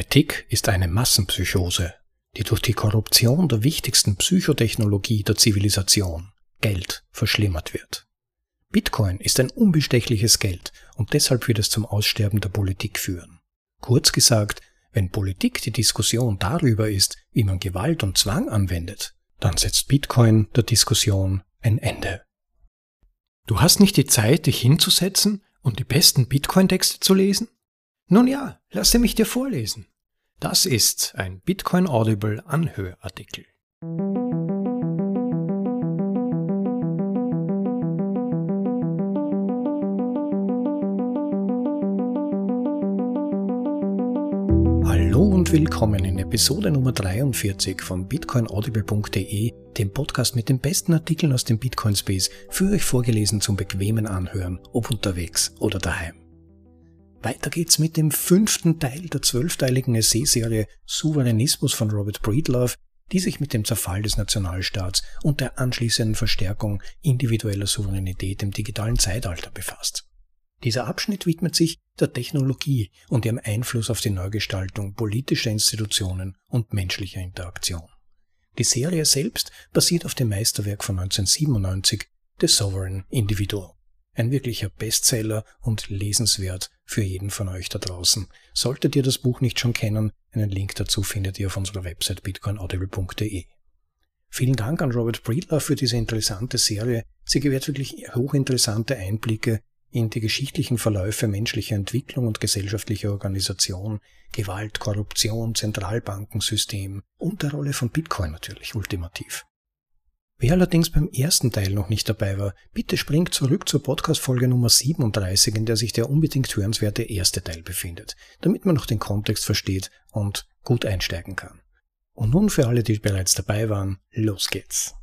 Politik ist eine Massenpsychose, die durch die Korruption der wichtigsten Psychotechnologie der Zivilisation, Geld, verschlimmert wird. Bitcoin ist ein unbestechliches Geld und deshalb wird es zum Aussterben der Politik führen. Kurz gesagt, wenn Politik die Diskussion darüber ist, wie man Gewalt und Zwang anwendet, dann setzt Bitcoin der Diskussion ein Ende. Du hast nicht die Zeit, dich hinzusetzen und die besten Bitcoin-Texte zu lesen? Nun ja, lasse mich dir vorlesen. Das ist ein Bitcoin Audible Anhörartikel. Hallo und willkommen in Episode Nummer 43 von bitcoinaudible.de, dem Podcast mit den besten Artikeln aus dem Bitcoin Space, für euch vorgelesen zum bequemen Anhören, ob unterwegs oder daheim. Weiter geht's mit dem fünften Teil der zwölfteiligen Essayserie Souveränismus von Robert Breedlove, die sich mit dem Zerfall des Nationalstaats und der anschließenden Verstärkung individueller Souveränität im digitalen Zeitalter befasst. Dieser Abschnitt widmet sich der Technologie und ihrem Einfluss auf die Neugestaltung politischer Institutionen und menschlicher Interaktion. Die Serie selbst basiert auf dem Meisterwerk von 1997, The Sovereign Individual. Ein wirklicher Bestseller und lesenswert für jeden von euch da draußen. Solltet ihr das Buch nicht schon kennen, einen Link dazu findet ihr auf unserer Website bitcoinaudible.de. Vielen Dank an Robert Breedler für diese interessante Serie. Sie gewährt wirklich hochinteressante Einblicke in die geschichtlichen Verläufe menschlicher Entwicklung und gesellschaftlicher Organisation, Gewalt, Korruption, Zentralbankensystem und der Rolle von Bitcoin natürlich ultimativ. Wer allerdings beim ersten Teil noch nicht dabei war, bitte springt zurück zur Podcast-Folge Nummer 37, in der sich der unbedingt hörenswerte erste Teil befindet, damit man noch den Kontext versteht und gut einsteigen kann. Und nun für alle, die bereits dabei waren, los geht's.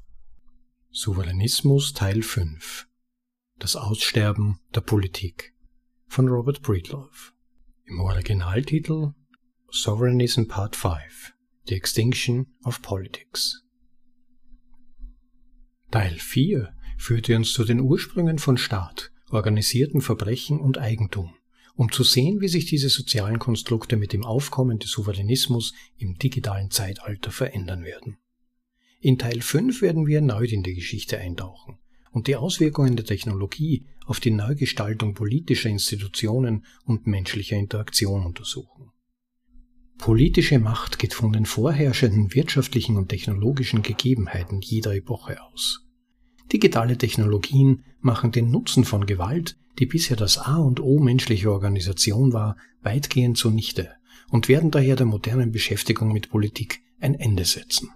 Souveränismus Teil 5 Das Aussterben der Politik. Von Robert Breedlove. Im Originaltitel Sovereignism Part 5 The Extinction of Politics Teil 4 führte uns zu den Ursprüngen von Staat, organisierten Verbrechen und Eigentum, um zu sehen, wie sich diese sozialen Konstrukte mit dem Aufkommen des Souveränismus im digitalen Zeitalter verändern werden. In Teil 5 werden wir erneut in die Geschichte eintauchen und die Auswirkungen der Technologie auf die Neugestaltung politischer Institutionen und menschlicher Interaktion untersuchen. Politische Macht geht von den vorherrschenden wirtschaftlichen und technologischen Gegebenheiten jeder Epoche aus. Digitale Technologien machen den Nutzen von Gewalt, die bisher das A und O menschlicher Organisation war, weitgehend zunichte und werden daher der modernen Beschäftigung mit Politik ein Ende setzen.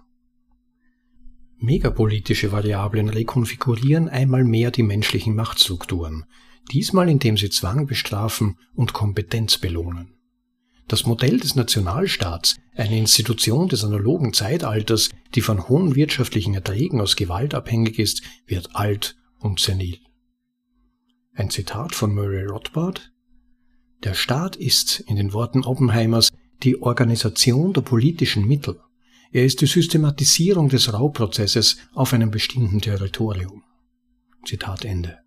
Megapolitische Variablen rekonfigurieren einmal mehr die menschlichen Machtstrukturen, diesmal indem sie Zwang bestrafen und Kompetenz belohnen. Das Modell des Nationalstaats, eine Institution des analogen Zeitalters, die von hohen wirtschaftlichen Erträgen aus Gewalt abhängig ist, wird alt und senil. Ein Zitat von Murray Rothbard Der Staat ist, in den Worten Oppenheimers, die Organisation der politischen Mittel. Er ist die Systematisierung des Rauprozesses auf einem bestimmten Territorium. Zitat Ende.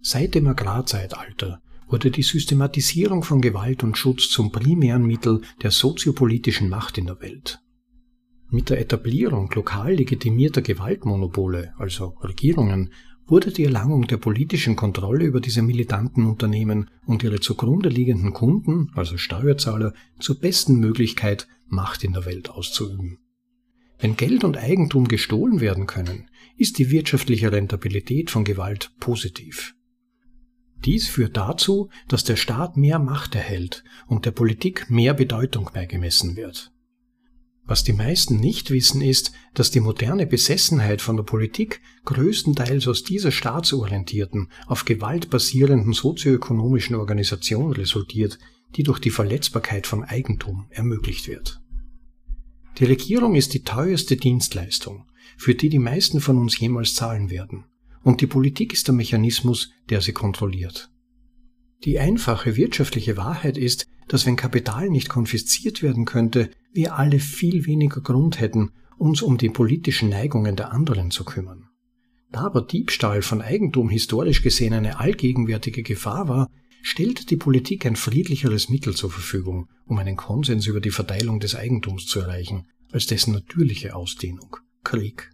Seit dem Agrarzeitalter wurde die Systematisierung von Gewalt und Schutz zum primären Mittel der soziopolitischen Macht in der Welt. Mit der Etablierung lokal legitimierter Gewaltmonopole, also Regierungen, wurde die Erlangung der politischen Kontrolle über diese militanten Unternehmen und ihre zugrunde liegenden Kunden, also Steuerzahler, zur besten Möglichkeit, Macht in der Welt auszuüben. Wenn Geld und Eigentum gestohlen werden können, ist die wirtschaftliche Rentabilität von Gewalt positiv. Dies führt dazu, dass der Staat mehr Macht erhält und der Politik mehr Bedeutung beigemessen wird. Was die meisten nicht wissen, ist, dass die moderne Besessenheit von der Politik größtenteils aus dieser staatsorientierten, auf Gewalt basierenden sozioökonomischen Organisation resultiert, die durch die Verletzbarkeit von Eigentum ermöglicht wird. Die Regierung ist die teuerste Dienstleistung, für die die meisten von uns jemals zahlen werden und die Politik ist der Mechanismus, der sie kontrolliert. Die einfache wirtschaftliche Wahrheit ist, dass wenn Kapital nicht konfisziert werden könnte, wir alle viel weniger Grund hätten, uns um die politischen Neigungen der anderen zu kümmern. Da aber Diebstahl von Eigentum historisch gesehen eine allgegenwärtige Gefahr war, stellt die Politik ein friedlicheres Mittel zur Verfügung, um einen Konsens über die Verteilung des Eigentums zu erreichen, als dessen natürliche Ausdehnung, Krieg.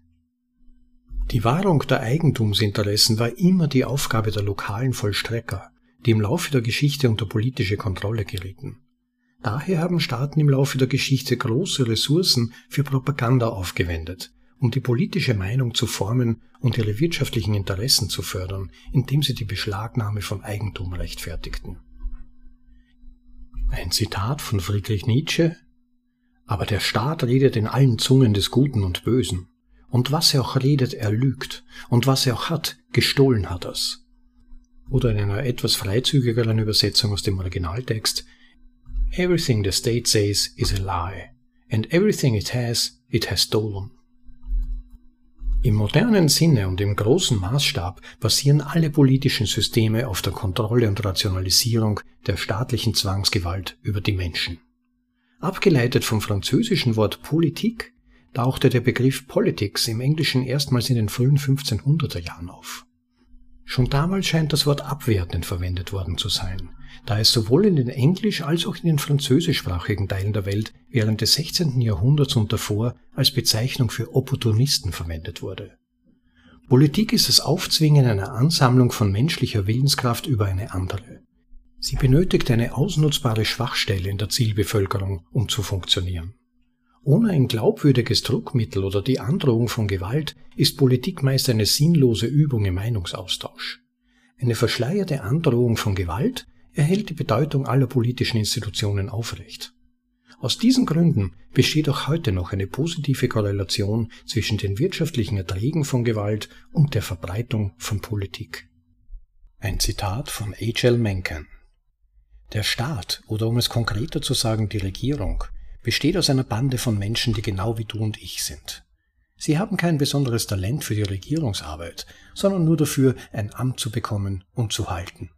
Die Wahrung der Eigentumsinteressen war immer die Aufgabe der lokalen Vollstrecker, die im Laufe der Geschichte unter politische Kontrolle gerieten. Daher haben Staaten im Laufe der Geschichte große Ressourcen für Propaganda aufgewendet, um die politische Meinung zu formen und ihre wirtschaftlichen Interessen zu fördern, indem sie die Beschlagnahme von Eigentum rechtfertigten. Ein Zitat von Friedrich Nietzsche Aber der Staat redet in allen Zungen des Guten und Bösen, und was er auch redet, er lügt, und was er auch hat, gestohlen hat er's. Oder in einer etwas freizügigeren Übersetzung aus dem Originaltext Everything the state says is a lie, and everything it has, it has stolen. Im modernen Sinne und im großen Maßstab basieren alle politischen Systeme auf der Kontrolle und Rationalisierung der staatlichen Zwangsgewalt über die Menschen. Abgeleitet vom französischen Wort Politik tauchte der Begriff Politics im Englischen erstmals in den frühen 1500er Jahren auf. Schon damals scheint das Wort abwertend verwendet worden zu sein, da es sowohl in den englisch- als auch in den französischsprachigen Teilen der Welt während des 16. Jahrhunderts und davor als Bezeichnung für Opportunisten verwendet wurde. Politik ist das Aufzwingen einer Ansammlung von menschlicher Willenskraft über eine andere. Sie benötigt eine ausnutzbare Schwachstelle in der Zielbevölkerung, um zu funktionieren. Ohne ein glaubwürdiges Druckmittel oder die Androhung von Gewalt ist Politik meist eine sinnlose Übung im Meinungsaustausch. Eine verschleierte Androhung von Gewalt erhält die Bedeutung aller politischen Institutionen aufrecht. Aus diesen Gründen besteht auch heute noch eine positive Korrelation zwischen den wirtschaftlichen Erträgen von Gewalt und der Verbreitung von Politik. Ein Zitat von H.L. Mencken. Der Staat, oder um es konkreter zu sagen, die Regierung, besteht aus einer Bande von Menschen, die genau wie du und ich sind. Sie haben kein besonderes Talent für die Regierungsarbeit, sondern nur dafür, ein Amt zu bekommen und zu halten.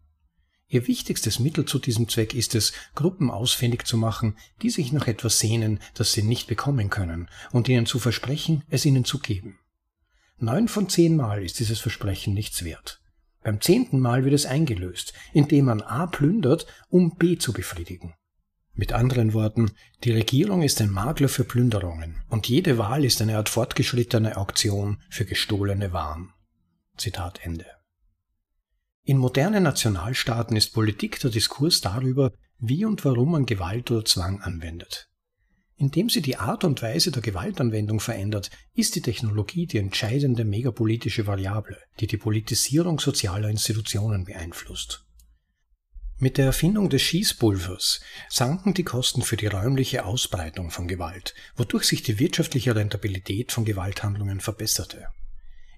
Ihr wichtigstes Mittel zu diesem Zweck ist es, Gruppen ausfindig zu machen, die sich nach etwas sehnen, das sie nicht bekommen können, und ihnen zu versprechen, es ihnen zu geben. Neun von zehn Mal ist dieses Versprechen nichts wert. Beim zehnten Mal wird es eingelöst, indem man A plündert, um B zu befriedigen. Mit anderen Worten, die Regierung ist ein Makler für Plünderungen und jede Wahl ist eine Art fortgeschrittene Auktion für gestohlene Waren. Zitat Ende. In modernen Nationalstaaten ist Politik der Diskurs darüber, wie und warum man Gewalt oder Zwang anwendet. Indem sie die Art und Weise der Gewaltanwendung verändert, ist die Technologie die entscheidende megapolitische Variable, die die Politisierung sozialer Institutionen beeinflusst. Mit der Erfindung des Schießpulvers sanken die Kosten für die räumliche Ausbreitung von Gewalt, wodurch sich die wirtschaftliche Rentabilität von Gewalthandlungen verbesserte.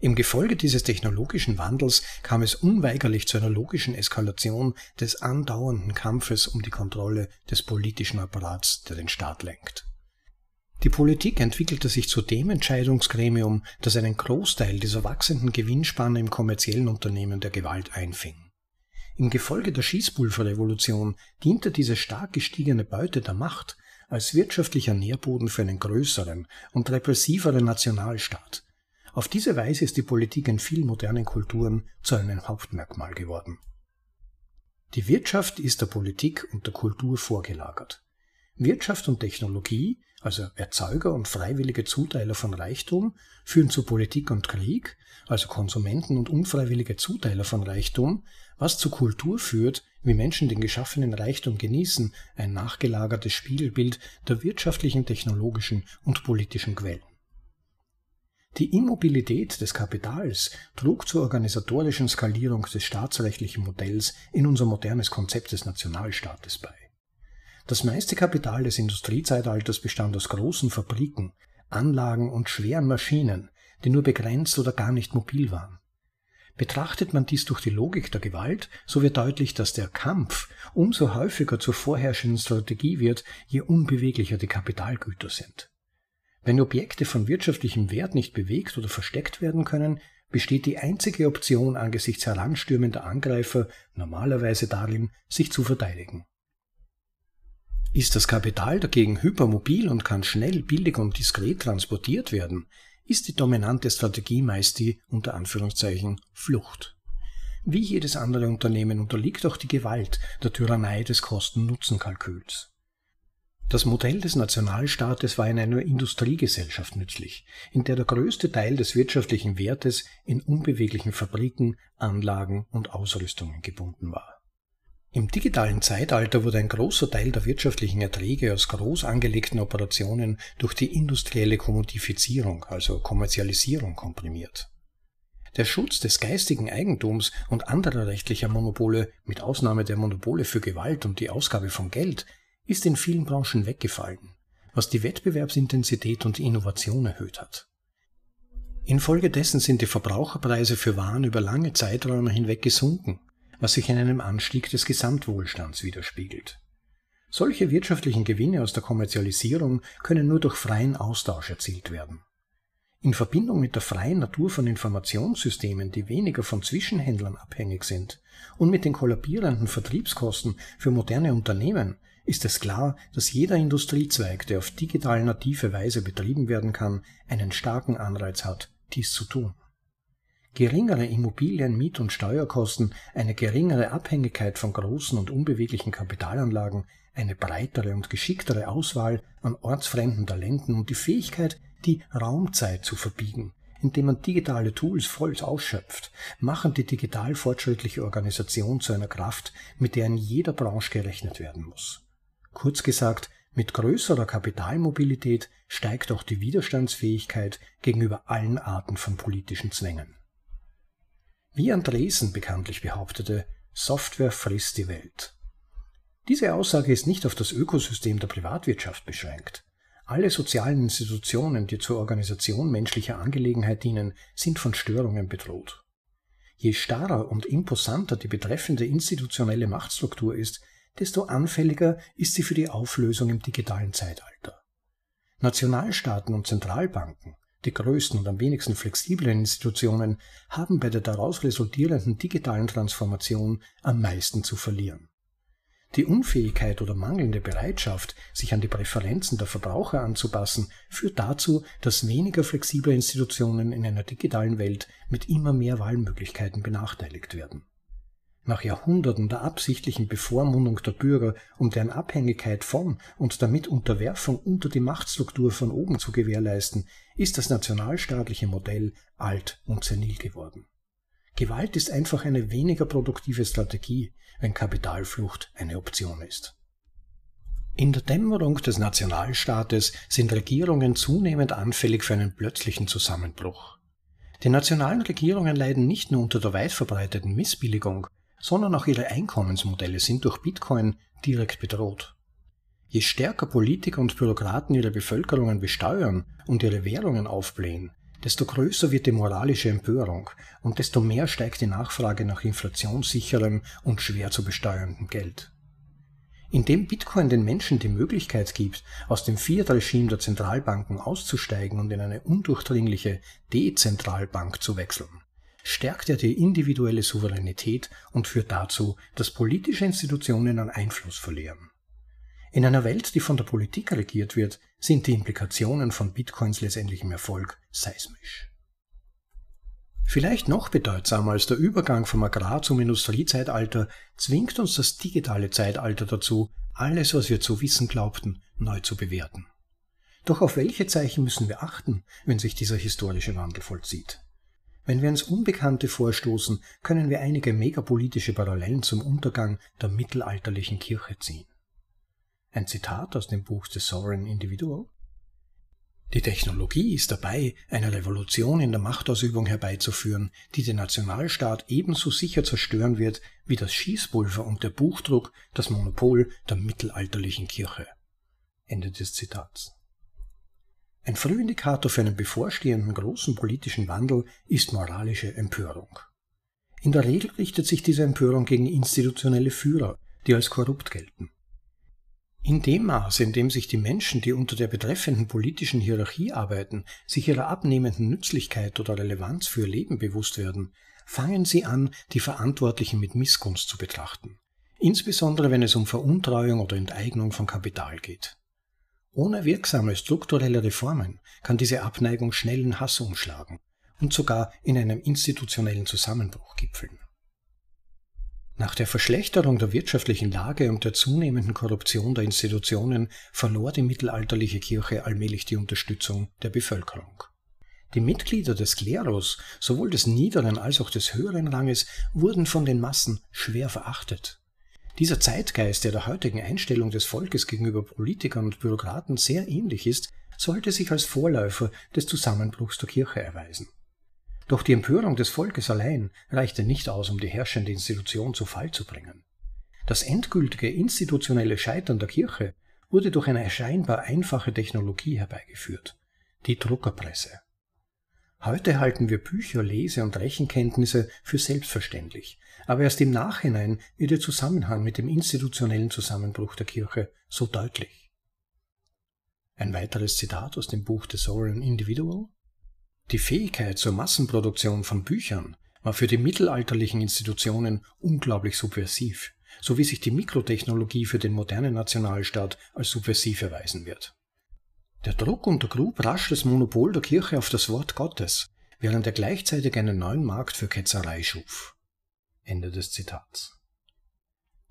Im Gefolge dieses technologischen Wandels kam es unweigerlich zu einer logischen Eskalation des andauernden Kampfes um die Kontrolle des politischen Apparats, der den Staat lenkt. Die Politik entwickelte sich zu dem Entscheidungsgremium, das einen Großteil dieser wachsenden Gewinnspanne im kommerziellen Unternehmen der Gewalt einfing. Im Gefolge der Schießpulverrevolution diente diese stark gestiegene Beute der Macht als wirtschaftlicher Nährboden für einen größeren und repressiveren Nationalstaat. Auf diese Weise ist die Politik in vielen modernen Kulturen zu einem Hauptmerkmal geworden. Die Wirtschaft ist der Politik und der Kultur vorgelagert. Wirtschaft und Technologie, also Erzeuger und freiwillige Zuteiler von Reichtum, führen zu Politik und Krieg, also Konsumenten und unfreiwillige Zuteiler von Reichtum, was zu Kultur führt, wie Menschen den geschaffenen Reichtum genießen, ein nachgelagertes Spiegelbild der wirtschaftlichen, technologischen und politischen Quellen. Die Immobilität des Kapitals trug zur organisatorischen Skalierung des staatsrechtlichen Modells in unser modernes Konzept des Nationalstaates bei. Das meiste Kapital des Industriezeitalters bestand aus großen Fabriken, Anlagen und schweren Maschinen, die nur begrenzt oder gar nicht mobil waren. Betrachtet man dies durch die Logik der Gewalt, so wird deutlich, dass der Kampf umso häufiger zur vorherrschenden Strategie wird, je unbeweglicher die Kapitalgüter sind. Wenn Objekte von wirtschaftlichem Wert nicht bewegt oder versteckt werden können, besteht die einzige Option angesichts heranstürmender Angreifer normalerweise darin, sich zu verteidigen. Ist das Kapital dagegen hypermobil und kann schnell, billig und diskret transportiert werden, ist die dominante Strategie meist die unter Anführungszeichen Flucht. Wie jedes andere Unternehmen unterliegt auch die Gewalt der Tyrannei des Kosten-Nutzen-Kalküls. Das Modell des Nationalstaates war in einer Industriegesellschaft nützlich, in der der größte Teil des wirtschaftlichen Wertes in unbeweglichen Fabriken, Anlagen und Ausrüstungen gebunden war. Im digitalen Zeitalter wurde ein großer Teil der wirtschaftlichen Erträge aus groß angelegten Operationen durch die industrielle Kommodifizierung, also Kommerzialisierung, komprimiert. Der Schutz des geistigen Eigentums und anderer rechtlicher Monopole, mit Ausnahme der Monopole für Gewalt und die Ausgabe von Geld, ist in vielen Branchen weggefallen, was die Wettbewerbsintensität und Innovation erhöht hat. Infolgedessen sind die Verbraucherpreise für Waren über lange Zeiträume hinweg gesunken, was sich in einem Anstieg des Gesamtwohlstands widerspiegelt. Solche wirtschaftlichen Gewinne aus der Kommerzialisierung können nur durch freien Austausch erzielt werden. In Verbindung mit der freien Natur von Informationssystemen, die weniger von Zwischenhändlern abhängig sind, und mit den kollabierenden Vertriebskosten für moderne Unternehmen ist es klar, dass jeder Industriezweig, der auf digital native Weise betrieben werden kann, einen starken Anreiz hat, dies zu tun. Geringere Immobilien-, Miet- und Steuerkosten, eine geringere Abhängigkeit von großen und unbeweglichen Kapitalanlagen, eine breitere und geschicktere Auswahl an ortsfremden Talenten und die Fähigkeit, die Raumzeit zu verbiegen, indem man digitale Tools voll ausschöpft, machen die digital fortschrittliche Organisation zu einer Kraft, mit der in jeder Branche gerechnet werden muss. Kurz gesagt, mit größerer Kapitalmobilität steigt auch die Widerstandsfähigkeit gegenüber allen Arten von politischen Zwängen. Wie Andresen bekanntlich behauptete, Software frisst die Welt. Diese Aussage ist nicht auf das Ökosystem der Privatwirtschaft beschränkt. Alle sozialen Institutionen, die zur Organisation menschlicher Angelegenheit dienen, sind von Störungen bedroht. Je starrer und imposanter die betreffende institutionelle Machtstruktur ist, desto anfälliger ist sie für die Auflösung im digitalen Zeitalter. Nationalstaaten und Zentralbanken, die größten und am wenigsten flexiblen Institutionen, haben bei der daraus resultierenden digitalen Transformation am meisten zu verlieren. Die Unfähigkeit oder mangelnde Bereitschaft, sich an die Präferenzen der Verbraucher anzupassen, führt dazu, dass weniger flexible Institutionen in einer digitalen Welt mit immer mehr Wahlmöglichkeiten benachteiligt werden. Nach Jahrhunderten der absichtlichen Bevormundung der Bürger, um deren Abhängigkeit von und damit Unterwerfung unter die Machtstruktur von oben zu gewährleisten, ist das nationalstaatliche Modell alt und senil geworden. Gewalt ist einfach eine weniger produktive Strategie, wenn Kapitalflucht eine Option ist. In der Dämmerung des Nationalstaates sind Regierungen zunehmend anfällig für einen plötzlichen Zusammenbruch. Die nationalen Regierungen leiden nicht nur unter der weit verbreiteten Missbilligung, sondern auch ihre Einkommensmodelle sind durch Bitcoin direkt bedroht. Je stärker Politiker und Bürokraten ihre Bevölkerungen besteuern und ihre Währungen aufblähen, desto größer wird die moralische Empörung und desto mehr steigt die Nachfrage nach inflationssicherem und schwer zu besteuerndem Geld. Indem Bitcoin den Menschen die Möglichkeit gibt, aus dem Fiat-Regime der Zentralbanken auszusteigen und in eine undurchdringliche Dezentralbank zu wechseln, stärkt er die individuelle Souveränität und führt dazu, dass politische Institutionen an Einfluss verlieren. In einer Welt, die von der Politik regiert wird, sind die Implikationen von Bitcoins letztendlichem Erfolg seismisch. Vielleicht noch bedeutsamer als der Übergang vom Agrar- zum Industriezeitalter zwingt uns das digitale Zeitalter dazu, alles, was wir zu wissen glaubten, neu zu bewerten. Doch auf welche Zeichen müssen wir achten, wenn sich dieser historische Wandel vollzieht? Wenn wir ins Unbekannte vorstoßen, können wir einige megapolitische Parallelen zum Untergang der mittelalterlichen Kirche ziehen. Ein Zitat aus dem Buch The Sovereign Individual. Die Technologie ist dabei, eine Revolution in der Machtausübung herbeizuführen, die den Nationalstaat ebenso sicher zerstören wird wie das Schießpulver und der Buchdruck das Monopol der mittelalterlichen Kirche. Ende des Zitats. Ein Frühindikator für einen bevorstehenden großen politischen Wandel ist moralische Empörung. In der Regel richtet sich diese Empörung gegen institutionelle Führer, die als korrupt gelten. In dem Maße, in dem sich die Menschen, die unter der betreffenden politischen Hierarchie arbeiten, sich ihrer abnehmenden Nützlichkeit oder Relevanz für ihr Leben bewusst werden, fangen sie an, die Verantwortlichen mit Missgunst zu betrachten, insbesondere wenn es um Veruntreuung oder Enteignung von Kapital geht. Ohne wirksame strukturelle Reformen kann diese Abneigung schnell in Hass umschlagen und sogar in einem institutionellen Zusammenbruch gipfeln. Nach der Verschlechterung der wirtschaftlichen Lage und der zunehmenden Korruption der Institutionen verlor die mittelalterliche Kirche allmählich die Unterstützung der Bevölkerung. Die Mitglieder des Klerus, sowohl des niederen als auch des höheren Ranges, wurden von den Massen schwer verachtet. Dieser Zeitgeist, der der heutigen Einstellung des Volkes gegenüber Politikern und Bürokraten sehr ähnlich ist, sollte sich als Vorläufer des Zusammenbruchs der Kirche erweisen. Doch die Empörung des Volkes allein reichte nicht aus, um die herrschende Institution zu Fall zu bringen. Das endgültige institutionelle Scheitern der Kirche wurde durch eine scheinbar einfache Technologie herbeigeführt, die Druckerpresse. Heute halten wir Bücher, Lese- und Rechenkenntnisse für selbstverständlich, aber erst im Nachhinein wird der Zusammenhang mit dem institutionellen Zusammenbruch der Kirche so deutlich. Ein weiteres Zitat aus dem Buch The Sovereign Individual die Fähigkeit zur Massenproduktion von Büchern war für die mittelalterlichen Institutionen unglaublich subversiv, so wie sich die Mikrotechnologie für den modernen Nationalstaat als subversiv erweisen wird. Der Druck untergrub rasch das Monopol der Kirche auf das Wort Gottes, während er gleichzeitig einen neuen Markt für Ketzerei schuf. Ende des Zitats.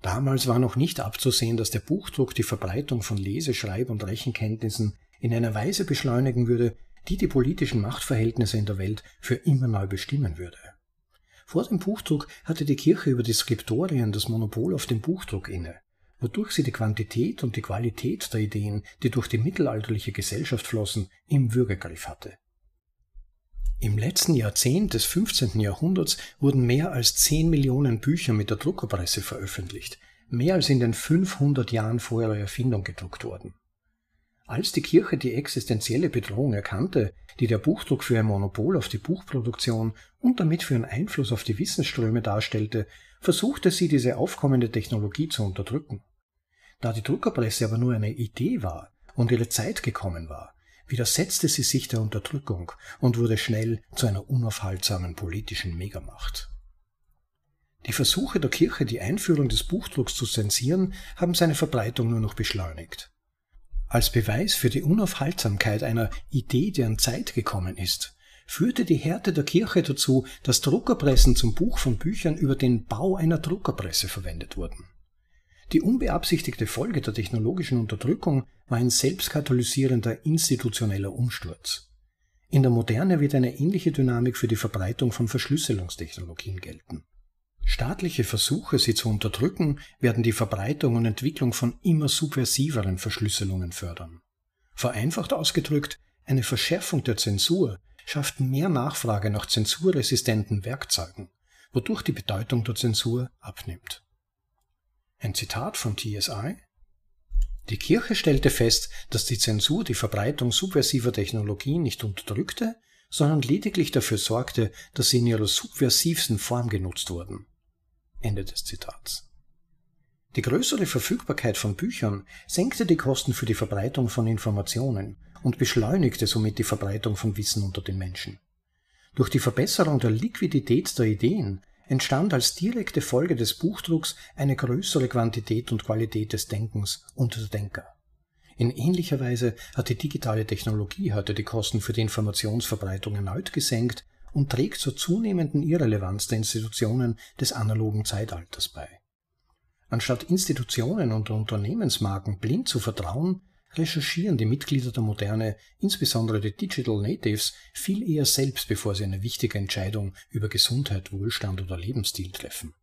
Damals war noch nicht abzusehen, dass der Buchdruck die Verbreitung von Lese-, Schreib- und Rechenkenntnissen in einer Weise beschleunigen würde, die die politischen Machtverhältnisse in der Welt für immer neu bestimmen würde. Vor dem Buchdruck hatte die Kirche über die Skriptorien das Monopol auf den Buchdruck inne, wodurch sie die Quantität und die Qualität der Ideen, die durch die mittelalterliche Gesellschaft flossen, im Würgegriff hatte. Im letzten Jahrzehnt des 15. Jahrhunderts wurden mehr als 10 Millionen Bücher mit der Druckerpresse veröffentlicht, mehr als in den 500 Jahren vor ihrer Erfindung gedruckt wurden. Als die Kirche die existenzielle Bedrohung erkannte, die der Buchdruck für ein Monopol auf die Buchproduktion und damit für einen Einfluss auf die Wissensströme darstellte, versuchte sie diese aufkommende Technologie zu unterdrücken. Da die Druckerpresse aber nur eine Idee war und ihre Zeit gekommen war, widersetzte sie sich der Unterdrückung und wurde schnell zu einer unaufhaltsamen politischen Megamacht. Die Versuche der Kirche, die Einführung des Buchdrucks zu zensieren, haben seine Verbreitung nur noch beschleunigt. Als Beweis für die Unaufhaltsamkeit einer Idee, deren Zeit gekommen ist, führte die Härte der Kirche dazu, dass Druckerpressen zum Buch von Büchern über den Bau einer Druckerpresse verwendet wurden. Die unbeabsichtigte Folge der technologischen Unterdrückung war ein selbstkatalysierender institutioneller Umsturz. In der Moderne wird eine ähnliche Dynamik für die Verbreitung von Verschlüsselungstechnologien gelten. Staatliche Versuche, sie zu unterdrücken, werden die Verbreitung und Entwicklung von immer subversiveren Verschlüsselungen fördern. Vereinfacht ausgedrückt, eine Verschärfung der Zensur schafft mehr Nachfrage nach zensurresistenten Werkzeugen, wodurch die Bedeutung der Zensur abnimmt. Ein Zitat von TSI Die Kirche stellte fest, dass die Zensur die Verbreitung subversiver Technologien nicht unterdrückte, sondern lediglich dafür sorgte, dass sie in ihrer subversivsten Form genutzt wurden. Ende des Zitats. Die größere Verfügbarkeit von Büchern senkte die Kosten für die Verbreitung von Informationen und beschleunigte somit die Verbreitung von Wissen unter den Menschen. Durch die Verbesserung der Liquidität der Ideen entstand als direkte Folge des Buchdrucks eine größere Quantität und Qualität des Denkens und der Denker. In ähnlicher Weise hat die digitale Technologie heute die Kosten für die Informationsverbreitung erneut gesenkt und trägt zur zunehmenden Irrelevanz der Institutionen des analogen Zeitalters bei. Anstatt Institutionen und Unternehmensmarken blind zu vertrauen, recherchieren die Mitglieder der Moderne, insbesondere die Digital Natives, viel eher selbst, bevor sie eine wichtige Entscheidung über Gesundheit, Wohlstand oder Lebensstil treffen.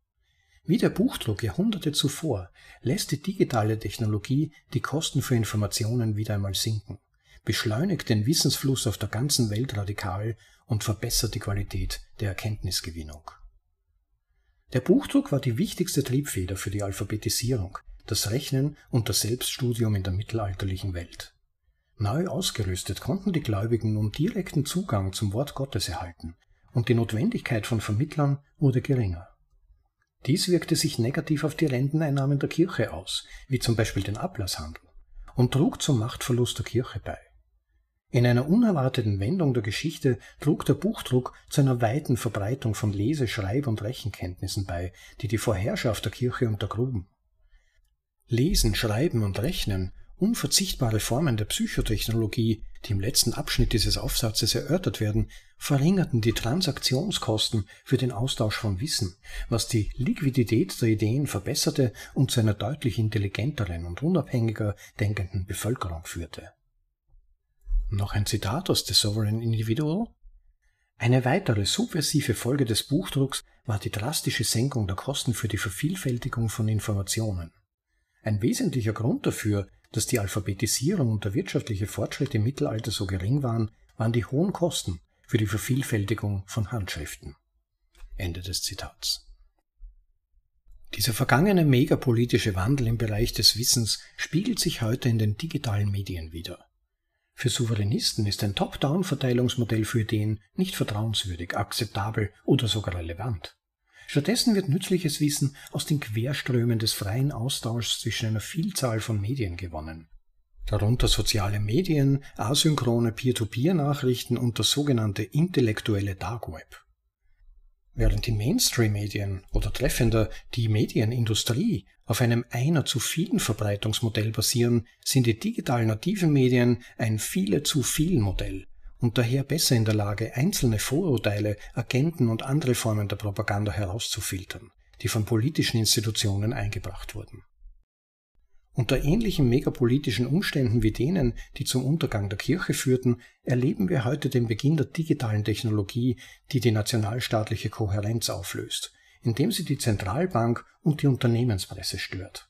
Wie der Buchdruck Jahrhunderte zuvor lässt die digitale Technologie die Kosten für Informationen wieder einmal sinken, beschleunigt den Wissensfluss auf der ganzen Welt radikal und verbessert die Qualität der Erkenntnisgewinnung. Der Buchdruck war die wichtigste Triebfeder für die Alphabetisierung, das Rechnen und das Selbststudium in der mittelalterlichen Welt. Neu ausgerüstet konnten die Gläubigen nun direkten Zugang zum Wort Gottes erhalten, und die Notwendigkeit von Vermittlern wurde geringer. Dies wirkte sich negativ auf die Renteneinnahmen der Kirche aus, wie zum Beispiel den Ablasshandel, und trug zum Machtverlust der Kirche bei. In einer unerwarteten Wendung der Geschichte trug der Buchdruck zu einer weiten Verbreitung von Lese-, Schreib- und Rechenkenntnissen bei, die die Vorherrschaft der Kirche untergruben. Lesen, Schreiben und Rechnen, unverzichtbare Formen der Psychotechnologie, die im letzten Abschnitt dieses Aufsatzes erörtert werden, verringerten die Transaktionskosten für den Austausch von Wissen, was die Liquidität der Ideen verbesserte und zu einer deutlich intelligenteren und unabhängiger denkenden Bevölkerung führte. Noch ein Zitat aus The Sovereign Individual. Eine weitere subversive Folge des Buchdrucks war die drastische Senkung der Kosten für die Vervielfältigung von Informationen. Ein wesentlicher Grund dafür, dass die Alphabetisierung und der wirtschaftliche Fortschritt im Mittelalter so gering waren, waren die hohen Kosten für die Vervielfältigung von Handschriften. Ende des Zitats. Dieser vergangene megapolitische Wandel im Bereich des Wissens spiegelt sich heute in den digitalen Medien wider. Für Souveränisten ist ein Top-Down-Verteilungsmodell für Ideen nicht vertrauenswürdig, akzeptabel oder sogar relevant. Stattdessen wird nützliches Wissen aus den Querströmen des freien Austauschs zwischen einer Vielzahl von Medien gewonnen. Darunter soziale Medien, asynchrone Peer-to-Peer-Nachrichten und das sogenannte intellektuelle Dark Web. Während die Mainstream-Medien oder treffender die Medienindustrie auf einem einer zu vielen Verbreitungsmodell basieren, sind die digital nativen Medien ein viele zu viel Modell und daher besser in der Lage, einzelne Vorurteile, Agenten und andere Formen der Propaganda herauszufiltern, die von politischen Institutionen eingebracht wurden. Unter ähnlichen megapolitischen Umständen wie denen, die zum Untergang der Kirche führten, erleben wir heute den Beginn der digitalen Technologie, die die nationalstaatliche Kohärenz auflöst, indem sie die Zentralbank und die Unternehmenspresse stört.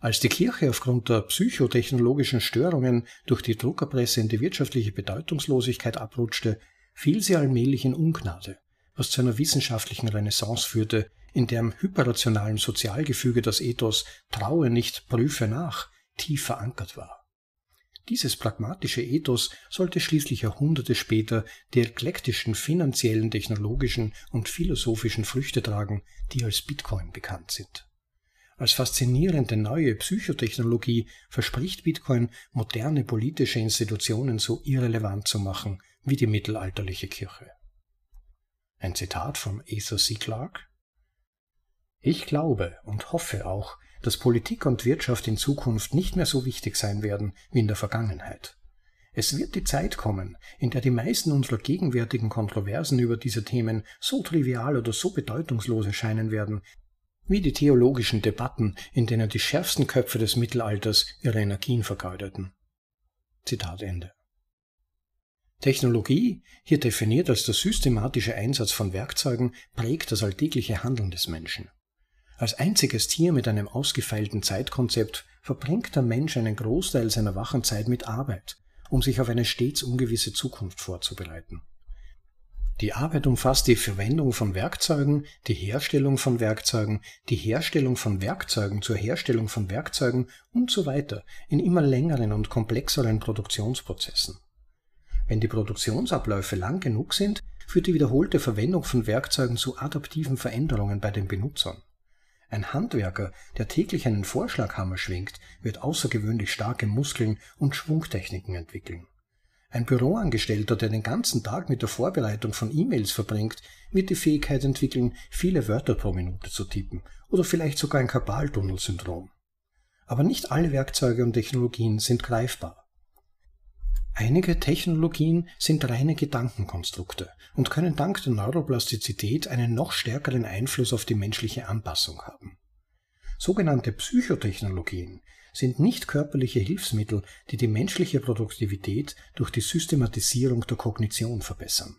Als die Kirche aufgrund der psychotechnologischen Störungen durch die Druckerpresse in die wirtschaftliche Bedeutungslosigkeit abrutschte, fiel sie allmählich in Ungnade, was zu einer wissenschaftlichen Renaissance führte, in deren hyperrationalen Sozialgefüge das Ethos Traue nicht, prüfe nach tief verankert war. Dieses pragmatische Ethos sollte schließlich Jahrhunderte später die eklektischen finanziellen, technologischen und philosophischen Früchte tragen, die als Bitcoin bekannt sind. Als faszinierende neue Psychotechnologie verspricht Bitcoin, moderne politische Institutionen so irrelevant zu machen wie die mittelalterliche Kirche. Ein Zitat von Arthur C. Clarke ich glaube und hoffe auch, dass Politik und Wirtschaft in Zukunft nicht mehr so wichtig sein werden wie in der Vergangenheit. Es wird die Zeit kommen, in der die meisten unserer gegenwärtigen Kontroversen über diese Themen so trivial oder so bedeutungslos erscheinen werden, wie die theologischen Debatten, in denen die schärfsten Köpfe des Mittelalters ihre Energien vergeudeten. Zitat Ende. Technologie, hier definiert als der systematische Einsatz von Werkzeugen, prägt das alltägliche Handeln des Menschen. Als einziges Tier mit einem ausgefeilten Zeitkonzept verbringt der Mensch einen Großteil seiner wachen Zeit mit Arbeit, um sich auf eine stets ungewisse Zukunft vorzubereiten. Die Arbeit umfasst die Verwendung von Werkzeugen, die Herstellung von Werkzeugen, die Herstellung von Werkzeugen zur Herstellung von Werkzeugen und so weiter in immer längeren und komplexeren Produktionsprozessen. Wenn die Produktionsabläufe lang genug sind, führt die wiederholte Verwendung von Werkzeugen zu adaptiven Veränderungen bei den Benutzern. Ein Handwerker, der täglich einen Vorschlaghammer schwingt, wird außergewöhnlich starke Muskeln und Schwungtechniken entwickeln. Ein Büroangestellter, der den ganzen Tag mit der Vorbereitung von E-Mails verbringt, wird die Fähigkeit entwickeln, viele Wörter pro Minute zu tippen oder vielleicht sogar ein Karpaltunnelsyndrom. Aber nicht alle Werkzeuge und Technologien sind greifbar. Einige Technologien sind reine Gedankenkonstrukte und können dank der Neuroplastizität einen noch stärkeren Einfluss auf die menschliche Anpassung haben. Sogenannte Psychotechnologien sind nicht körperliche Hilfsmittel, die die menschliche Produktivität durch die Systematisierung der Kognition verbessern.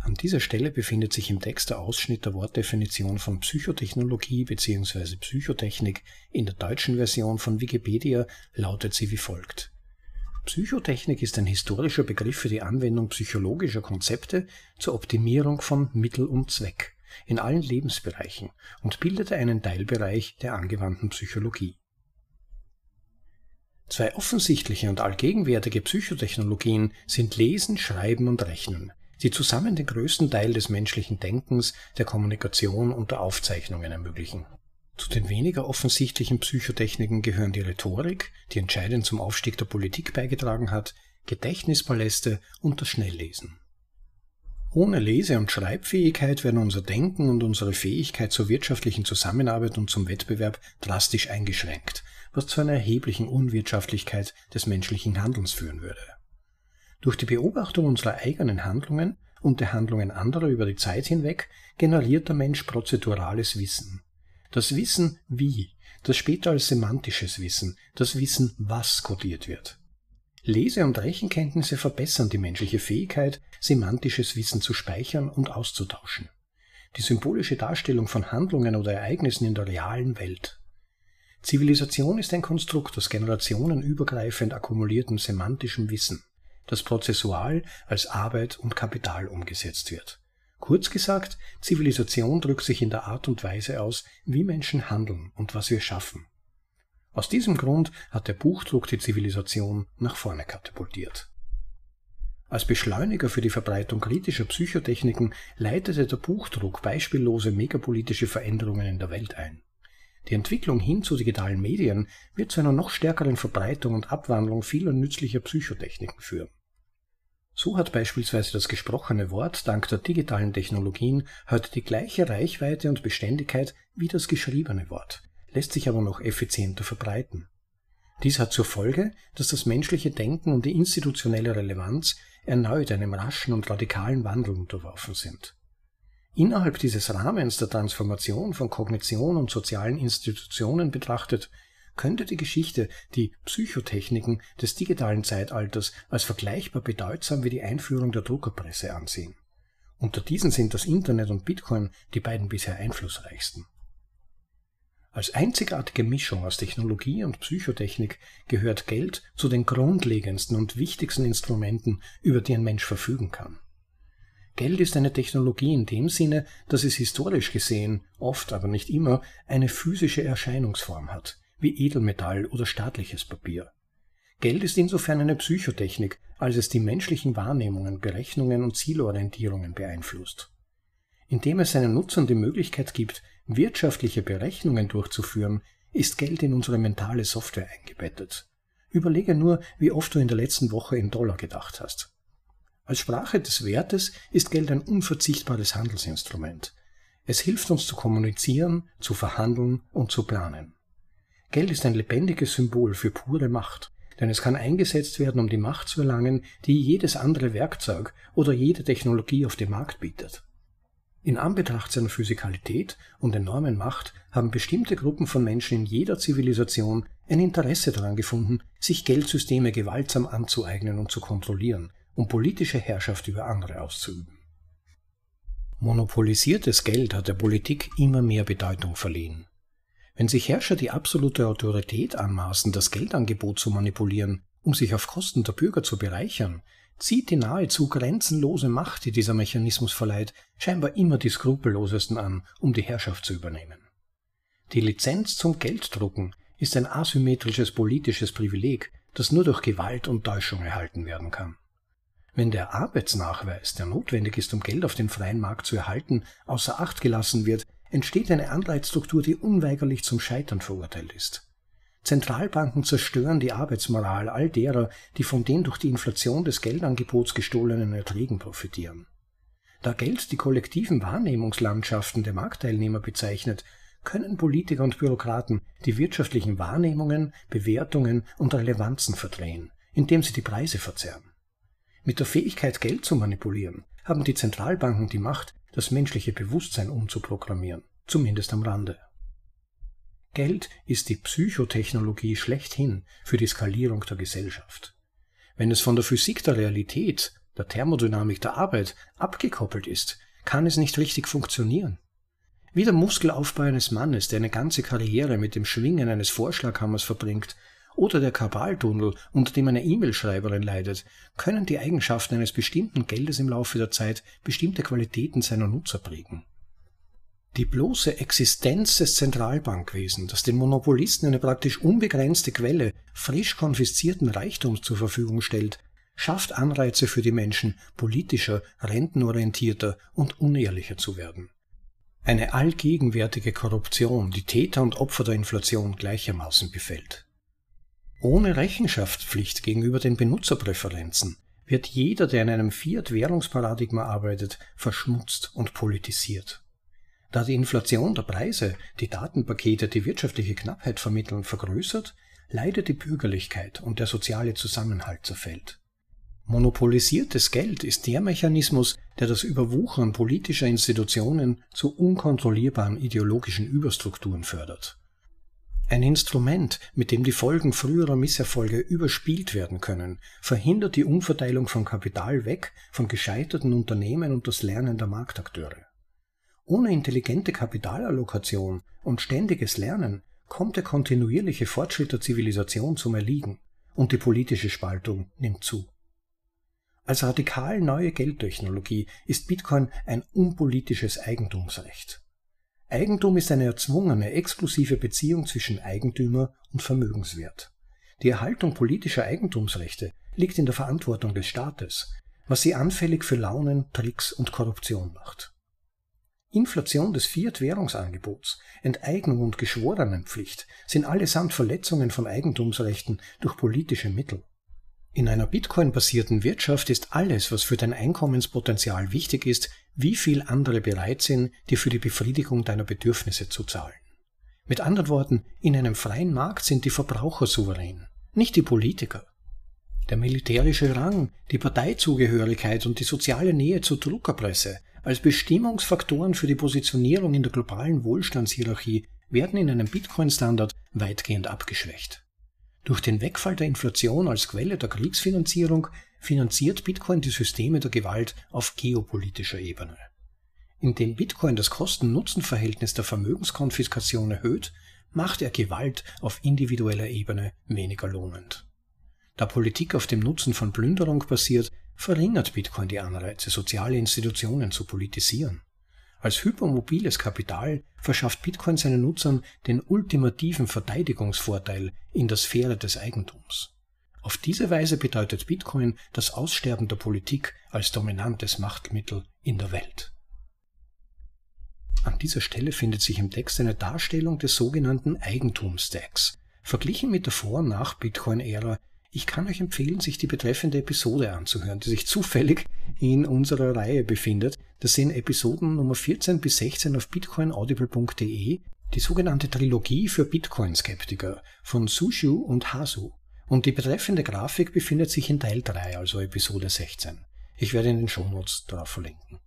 An dieser Stelle befindet sich im Text der Ausschnitt der Wortdefinition von Psychotechnologie bzw. Psychotechnik. In der deutschen Version von Wikipedia lautet sie wie folgt. Psychotechnik ist ein historischer Begriff für die Anwendung psychologischer Konzepte zur Optimierung von Mittel und Zweck in allen Lebensbereichen und bildete einen Teilbereich der angewandten Psychologie. Zwei offensichtliche und allgegenwärtige Psychotechnologien sind Lesen, Schreiben und Rechnen, die zusammen den größten Teil des menschlichen Denkens, der Kommunikation und der Aufzeichnungen ermöglichen. Zu den weniger offensichtlichen Psychotechniken gehören die Rhetorik, die entscheidend zum Aufstieg der Politik beigetragen hat, Gedächtnispaläste und das Schnelllesen. Ohne Lese- und Schreibfähigkeit werden unser Denken und unsere Fähigkeit zur wirtschaftlichen Zusammenarbeit und zum Wettbewerb drastisch eingeschränkt, was zu einer erheblichen Unwirtschaftlichkeit des menschlichen Handelns führen würde. Durch die Beobachtung unserer eigenen Handlungen und der Handlungen anderer über die Zeit hinweg generiert der Mensch prozedurales Wissen. Das Wissen wie, das später als semantisches Wissen, das Wissen was kodiert wird. Lese- und Rechenkenntnisse verbessern die menschliche Fähigkeit, semantisches Wissen zu speichern und auszutauschen. Die symbolische Darstellung von Handlungen oder Ereignissen in der realen Welt. Zivilisation ist ein Konstrukt aus generationenübergreifend akkumuliertem semantischem Wissen, das prozessual als Arbeit und Kapital umgesetzt wird. Kurz gesagt, Zivilisation drückt sich in der Art und Weise aus, wie Menschen handeln und was wir schaffen. Aus diesem Grund hat der Buchdruck die Zivilisation nach vorne katapultiert. Als Beschleuniger für die Verbreitung kritischer Psychotechniken leitete der Buchdruck beispiellose megapolitische Veränderungen in der Welt ein. Die Entwicklung hin zu digitalen Medien wird zu einer noch stärkeren Verbreitung und Abwandlung vieler nützlicher Psychotechniken führen. So hat beispielsweise das gesprochene Wort dank der digitalen Technologien heute die gleiche Reichweite und Beständigkeit wie das geschriebene Wort, lässt sich aber noch effizienter verbreiten. Dies hat zur Folge, dass das menschliche Denken und die institutionelle Relevanz erneut einem raschen und radikalen Wandel unterworfen sind. Innerhalb dieses Rahmens der Transformation von Kognition und sozialen Institutionen betrachtet, könnte die Geschichte die Psychotechniken des digitalen Zeitalters als vergleichbar bedeutsam wie die Einführung der Druckerpresse ansehen. Unter diesen sind das Internet und Bitcoin die beiden bisher einflussreichsten. Als einzigartige Mischung aus Technologie und Psychotechnik gehört Geld zu den grundlegendsten und wichtigsten Instrumenten, über die ein Mensch verfügen kann. Geld ist eine Technologie in dem Sinne, dass es historisch gesehen, oft aber nicht immer, eine physische Erscheinungsform hat, wie Edelmetall oder staatliches Papier. Geld ist insofern eine Psychotechnik, als es die menschlichen Wahrnehmungen, Berechnungen und Zielorientierungen beeinflusst. Indem es seinen Nutzern die Möglichkeit gibt, wirtschaftliche Berechnungen durchzuführen, ist Geld in unsere mentale Software eingebettet. Überlege nur, wie oft du in der letzten Woche in Dollar gedacht hast. Als Sprache des Wertes ist Geld ein unverzichtbares Handelsinstrument. Es hilft uns zu kommunizieren, zu verhandeln und zu planen. Geld ist ein lebendiges Symbol für pure Macht, denn es kann eingesetzt werden, um die Macht zu erlangen, die jedes andere Werkzeug oder jede Technologie auf dem Markt bietet. In Anbetracht seiner Physikalität und enormen Macht haben bestimmte Gruppen von Menschen in jeder Zivilisation ein Interesse daran gefunden, sich Geldsysteme gewaltsam anzueignen und zu kontrollieren, um politische Herrschaft über andere auszuüben. Monopolisiertes Geld hat der Politik immer mehr Bedeutung verliehen. Wenn sich Herrscher die absolute Autorität anmaßen, das Geldangebot zu manipulieren, um sich auf Kosten der Bürger zu bereichern, zieht die nahezu grenzenlose Macht, die dieser Mechanismus verleiht, scheinbar immer die skrupellosesten an, um die Herrschaft zu übernehmen. Die Lizenz zum Gelddrucken ist ein asymmetrisches politisches Privileg, das nur durch Gewalt und Täuschung erhalten werden kann. Wenn der Arbeitsnachweis, der notwendig ist, um Geld auf dem freien Markt zu erhalten, außer Acht gelassen wird, entsteht eine Anreizstruktur, die unweigerlich zum Scheitern verurteilt ist. Zentralbanken zerstören die Arbeitsmoral all derer, die von den durch die Inflation des Geldangebots gestohlenen Erträgen profitieren. Da Geld die kollektiven Wahrnehmungslandschaften der Marktteilnehmer bezeichnet, können Politiker und Bürokraten die wirtschaftlichen Wahrnehmungen, Bewertungen und Relevanzen verdrehen, indem sie die Preise verzerren. Mit der Fähigkeit, Geld zu manipulieren, haben die Zentralbanken die Macht, das menschliche Bewusstsein umzuprogrammieren, zumindest am Rande. Geld ist die Psychotechnologie schlechthin für die Skalierung der Gesellschaft. Wenn es von der Physik der Realität, der Thermodynamik der Arbeit abgekoppelt ist, kann es nicht richtig funktionieren. Wie der Muskelaufbau eines Mannes, der eine ganze Karriere mit dem Schwingen eines Vorschlaghammers verbringt, oder der Kabaltunnel, unter dem eine E-Mail-Schreiberin leidet, können die Eigenschaften eines bestimmten Geldes im Laufe der Zeit bestimmte Qualitäten seiner Nutzer prägen. Die bloße Existenz des Zentralbankwesens, das den Monopolisten eine praktisch unbegrenzte Quelle frisch konfiszierten Reichtums zur Verfügung stellt, schafft Anreize für die Menschen, politischer, rentenorientierter und unehrlicher zu werden. Eine allgegenwärtige Korruption, die Täter und Opfer der Inflation gleichermaßen befällt. Ohne Rechenschaftspflicht gegenüber den Benutzerpräferenzen wird jeder, der in einem Fiat-Währungsparadigma arbeitet, verschmutzt und politisiert. Da die Inflation der Preise, die Datenpakete die wirtschaftliche Knappheit vermitteln, vergrößert, leidet die Bürgerlichkeit und der soziale Zusammenhalt zerfällt. Monopolisiertes Geld ist der Mechanismus, der das Überwuchern politischer Institutionen zu unkontrollierbaren ideologischen Überstrukturen fördert. Ein Instrument, mit dem die Folgen früherer Misserfolge überspielt werden können, verhindert die Umverteilung von Kapital weg von gescheiterten Unternehmen und das Lernen der Marktakteure. Ohne intelligente Kapitalallokation und ständiges Lernen kommt der kontinuierliche Fortschritt der Zivilisation zum Erliegen und die politische Spaltung nimmt zu. Als radikal neue Geldtechnologie ist Bitcoin ein unpolitisches Eigentumsrecht. Eigentum ist eine erzwungene, exklusive Beziehung zwischen Eigentümer und Vermögenswert. Die Erhaltung politischer Eigentumsrechte liegt in der Verantwortung des Staates, was sie anfällig für Launen, Tricks und Korruption macht. Inflation des Fiat-Währungsangebots, Enteignung und Geschworenenpflicht sind allesamt Verletzungen von Eigentumsrechten durch politische Mittel. In einer Bitcoin-basierten Wirtschaft ist alles, was für dein Einkommenspotenzial wichtig ist, wie viel andere bereit sind, dir für die Befriedigung deiner Bedürfnisse zu zahlen. Mit anderen Worten, in einem freien Markt sind die Verbraucher souverän, nicht die Politiker. Der militärische Rang, die Parteizugehörigkeit und die soziale Nähe zur Druckerpresse als Bestimmungsfaktoren für die Positionierung in der globalen Wohlstandshierarchie werden in einem Bitcoin-Standard weitgehend abgeschwächt. Durch den Wegfall der Inflation als Quelle der Kriegsfinanzierung finanziert Bitcoin die Systeme der Gewalt auf geopolitischer Ebene. Indem Bitcoin das Kosten-Nutzen-Verhältnis der Vermögenskonfiskation erhöht, macht er Gewalt auf individueller Ebene weniger lohnend. Da Politik auf dem Nutzen von Plünderung basiert, verringert Bitcoin die Anreize, soziale Institutionen zu politisieren. Als hypermobiles Kapital verschafft Bitcoin seinen Nutzern den ultimativen Verteidigungsvorteil in der Sphäre des Eigentums. Auf diese Weise bedeutet Bitcoin das Aussterben der Politik als dominantes Machtmittel in der Welt. An dieser Stelle findet sich im Text eine Darstellung des sogenannten Eigentumsstacks. Verglichen mit der Vor- und Nach-Bitcoin-Ära ich kann euch empfehlen, sich die betreffende Episode anzuhören, die sich zufällig in unserer Reihe befindet. Das sind Episoden Nummer 14 bis 16 auf bitcoinaudible.de, die sogenannte Trilogie für Bitcoin-Skeptiker von Sushu und Hasu. Und die betreffende Grafik befindet sich in Teil 3, also Episode 16. Ich werde in den Shownotes darauf verlinken.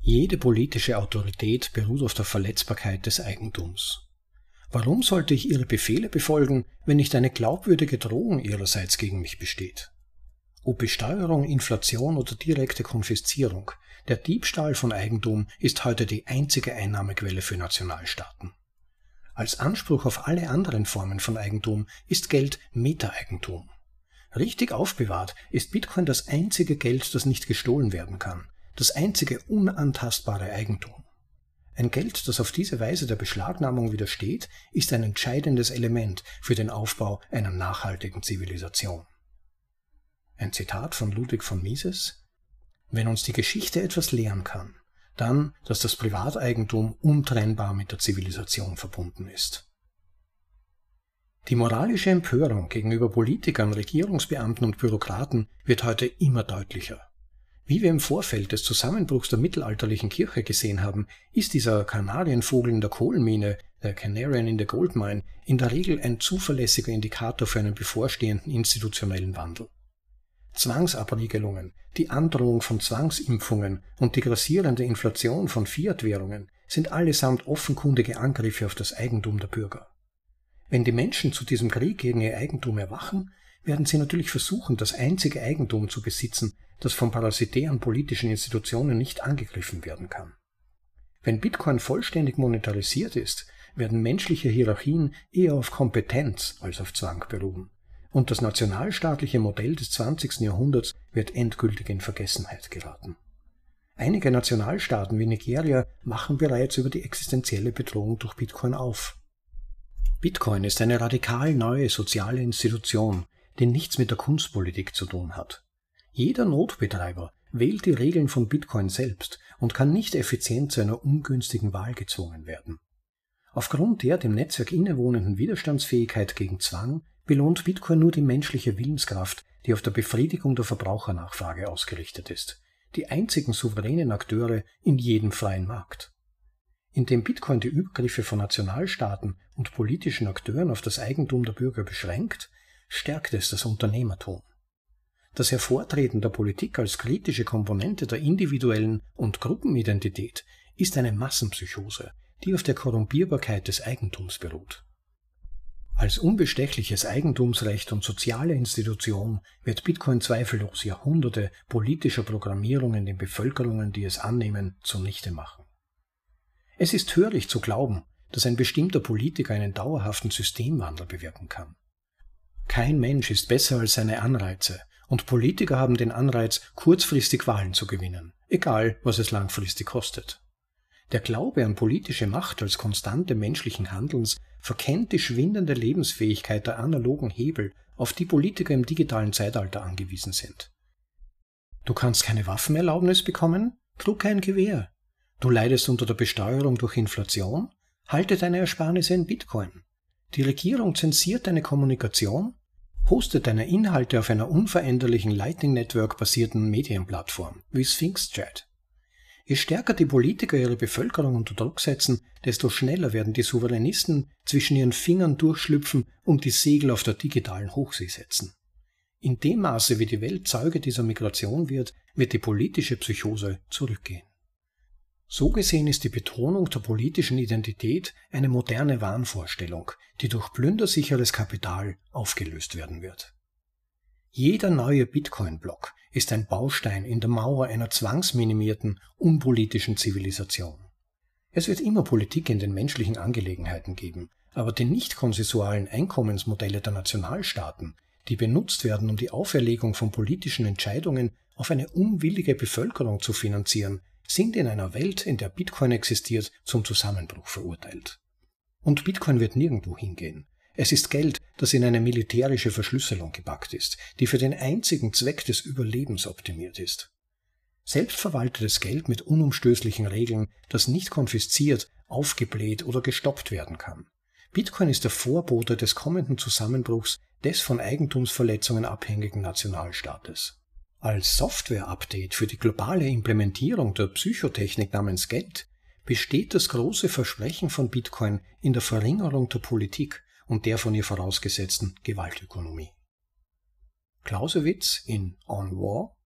Jede politische Autorität beruht auf der Verletzbarkeit des Eigentums. Warum sollte ich ihre Befehle befolgen, wenn nicht eine glaubwürdige Drohung ihrerseits gegen mich besteht? Ob Besteuerung, Inflation oder direkte Konfiszierung, der Diebstahl von Eigentum ist heute die einzige Einnahmequelle für Nationalstaaten. Als Anspruch auf alle anderen Formen von Eigentum ist Geld Meta-Eigentum. Richtig aufbewahrt ist Bitcoin das einzige Geld, das nicht gestohlen werden kann, das einzige unantastbare Eigentum. Ein Geld, das auf diese Weise der Beschlagnahmung widersteht, ist ein entscheidendes Element für den Aufbau einer nachhaltigen Zivilisation. Ein Zitat von Ludwig von Mises Wenn uns die Geschichte etwas lehren kann, dann, dass das Privateigentum untrennbar mit der Zivilisation verbunden ist. Die moralische Empörung gegenüber Politikern, Regierungsbeamten und Bürokraten wird heute immer deutlicher. Wie wir im Vorfeld des Zusammenbruchs der mittelalterlichen Kirche gesehen haben, ist dieser Kanarienvogel in der Kohlenmine, der Canarian in the Gold Mine, in der Regel ein zuverlässiger Indikator für einen bevorstehenden institutionellen Wandel. Zwangsabriegelungen, die Androhung von Zwangsimpfungen und die grassierende Inflation von Fiat-Währungen sind allesamt offenkundige Angriffe auf das Eigentum der Bürger. Wenn die Menschen zu diesem Krieg gegen ihr Eigentum erwachen, werden sie natürlich versuchen, das einzige Eigentum zu besitzen, das von parasitären politischen Institutionen nicht angegriffen werden kann. Wenn Bitcoin vollständig monetarisiert ist, werden menschliche Hierarchien eher auf Kompetenz als auf Zwang beruhen. Und das nationalstaatliche Modell des 20. Jahrhunderts wird endgültig in Vergessenheit geraten. Einige Nationalstaaten wie Nigeria machen bereits über die existenzielle Bedrohung durch Bitcoin auf. Bitcoin ist eine radikal neue soziale Institution, die nichts mit der Kunstpolitik zu tun hat. Jeder Notbetreiber wählt die Regeln von Bitcoin selbst und kann nicht effizient zu einer ungünstigen Wahl gezwungen werden. Aufgrund der dem Netzwerk innewohnenden Widerstandsfähigkeit gegen Zwang belohnt Bitcoin nur die menschliche Willenskraft, die auf der Befriedigung der Verbrauchernachfrage ausgerichtet ist, die einzigen souveränen Akteure in jedem freien Markt. Indem Bitcoin die Übergriffe von Nationalstaaten und politischen Akteuren auf das Eigentum der Bürger beschränkt, stärkt es das Unternehmertum. Das Hervortreten der Politik als kritische Komponente der individuellen und Gruppenidentität ist eine Massenpsychose, die auf der Korrumpierbarkeit des Eigentums beruht. Als unbestechliches Eigentumsrecht und soziale Institution wird Bitcoin zweifellos Jahrhunderte politischer Programmierung in den Bevölkerungen, die es annehmen, zunichte machen. Es ist töricht zu glauben, dass ein bestimmter Politiker einen dauerhaften Systemwandel bewirken kann. Kein Mensch ist besser als seine Anreize, und Politiker haben den Anreiz, kurzfristig Wahlen zu gewinnen, egal was es langfristig kostet. Der Glaube an politische Macht als Konstante menschlichen Handelns verkennt die schwindende Lebensfähigkeit der analogen Hebel, auf die Politiker im digitalen Zeitalter angewiesen sind. Du kannst keine Waffenerlaubnis bekommen? Druck ein Gewehr. Du leidest unter der Besteuerung durch Inflation? Halte deine Ersparnisse in Bitcoin. Die Regierung zensiert deine Kommunikation? Hoste deine Inhalte auf einer unveränderlichen Lightning Network basierten Medienplattform wie Sphinx Chat. Je stärker die Politiker ihre Bevölkerung unter Druck setzen, desto schneller werden die Souveränisten zwischen ihren Fingern durchschlüpfen und die Segel auf der digitalen Hochsee setzen. In dem Maße, wie die Welt Zeuge dieser Migration wird, wird die politische Psychose zurückgehen. So gesehen ist die Betonung der politischen Identität eine moderne Wahnvorstellung, die durch plündersicheres Kapital aufgelöst werden wird. Jeder neue Bitcoin-Block ist ein Baustein in der Mauer einer zwangsminimierten, unpolitischen Zivilisation. Es wird immer Politik in den menschlichen Angelegenheiten geben, aber die nicht konsensualen Einkommensmodelle der Nationalstaaten, die benutzt werden, um die Auferlegung von politischen Entscheidungen auf eine unwillige Bevölkerung zu finanzieren, sind in einer Welt, in der Bitcoin existiert, zum Zusammenbruch verurteilt. Und Bitcoin wird nirgendwo hingehen. Es ist Geld, das in eine militärische Verschlüsselung gepackt ist, die für den einzigen Zweck des Überlebens optimiert ist. Selbstverwaltetes Geld mit unumstößlichen Regeln, das nicht konfisziert, aufgebläht oder gestoppt werden kann. Bitcoin ist der Vorbote des kommenden Zusammenbruchs des von Eigentumsverletzungen abhängigen Nationalstaates. Als Software-Update für die globale Implementierung der Psychotechnik namens Geld besteht das große Versprechen von Bitcoin in der Verringerung der Politik und der von ihr vorausgesetzten Gewaltökonomie. Clausewitz in On War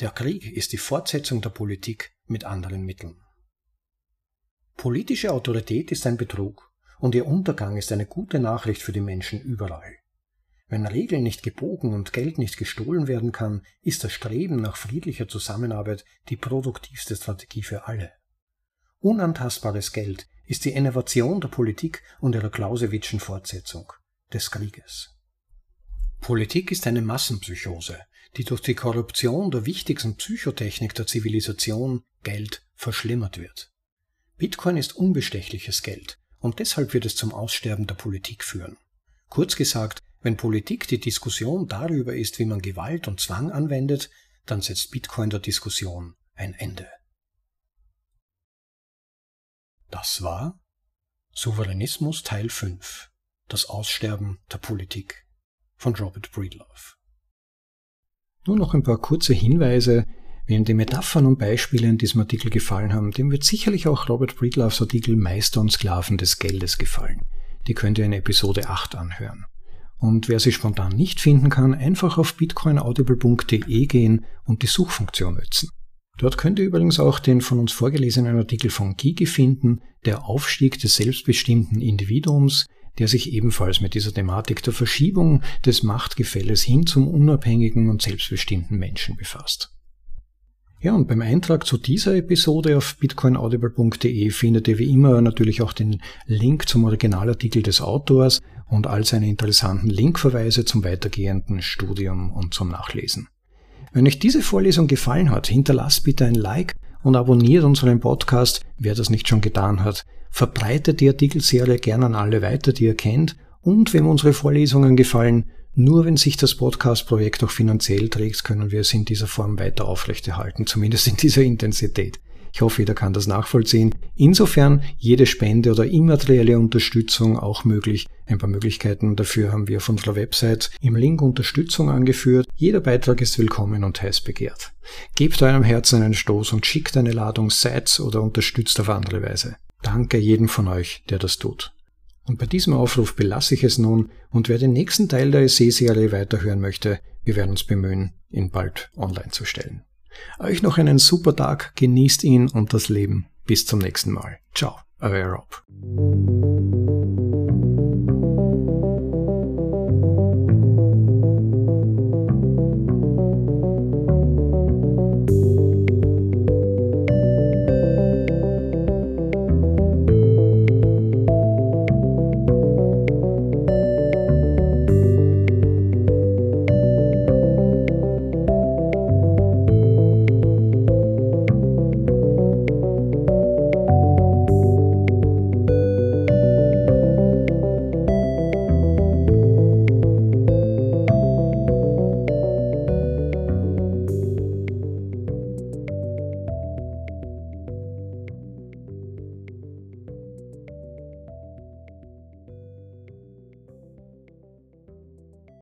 Der Krieg ist die Fortsetzung der Politik mit anderen Mitteln. Politische Autorität ist ein Betrug und ihr Untergang ist eine gute Nachricht für die Menschen überall. Wenn Regeln nicht gebogen und Geld nicht gestohlen werden kann, ist das Streben nach friedlicher Zusammenarbeit die produktivste Strategie für alle. Unantastbares Geld ist die Innovation der Politik und ihrer Clausewitzschen Fortsetzung des Krieges. Politik ist eine Massenpsychose, die durch die Korruption der wichtigsten Psychotechnik der Zivilisation, Geld, verschlimmert wird. Bitcoin ist unbestechliches Geld und deshalb wird es zum Aussterben der Politik führen. Kurz gesagt, wenn Politik die Diskussion darüber ist, wie man Gewalt und Zwang anwendet, dann setzt Bitcoin der Diskussion ein Ende. Das war Souveränismus Teil 5 Das Aussterben der Politik von Robert Breedlove. Nur noch ein paar kurze Hinweise. Wem die Metaphern und Beispiele in diesem Artikel gefallen haben, dem wird sicherlich auch Robert Breedloves Artikel Meister und Sklaven des Geldes gefallen. Die könnt ihr in Episode 8 anhören. Und wer sie spontan nicht finden kann, einfach auf bitcoinaudible.de gehen und die Suchfunktion nutzen. Dort könnt ihr übrigens auch den von uns vorgelesenen Artikel von Gigi finden, der Aufstieg des selbstbestimmten Individuums, der sich ebenfalls mit dieser Thematik der Verschiebung des Machtgefälles hin zum unabhängigen und selbstbestimmten Menschen befasst. Ja, und beim Eintrag zu dieser Episode auf bitcoinaudible.de findet ihr wie immer natürlich auch den Link zum Originalartikel des Autors und all seine interessanten Linkverweise zum weitergehenden Studium und zum Nachlesen. Wenn euch diese Vorlesung gefallen hat, hinterlasst bitte ein Like und abonniert unseren Podcast, wer das nicht schon getan hat. Verbreitet die Artikelserie gerne an alle weiter, die ihr kennt. Und wenn unsere Vorlesungen gefallen, nur wenn sich das Podcast-Projekt auch finanziell trägt, können wir es in dieser Form weiter aufrechterhalten, zumindest in dieser Intensität. Ich hoffe, jeder kann das nachvollziehen. Insofern jede Spende oder immaterielle Unterstützung auch möglich. Ein paar Möglichkeiten dafür haben wir auf unserer Website im Link Unterstützung angeführt. Jeder Beitrag ist willkommen und heiß begehrt. Gebt eurem Herzen einen Stoß und schickt eine Ladung Sites oder unterstützt auf andere Weise. Danke jedem von euch, der das tut. Und bei diesem Aufruf belasse ich es nun und wer den nächsten Teil der Essay-Serie weiterhören möchte, wir werden uns bemühen, ihn bald online zu stellen. Euch noch einen super Tag, genießt ihn und das Leben. Bis zum nächsten Mal. Ciao, euer Rob.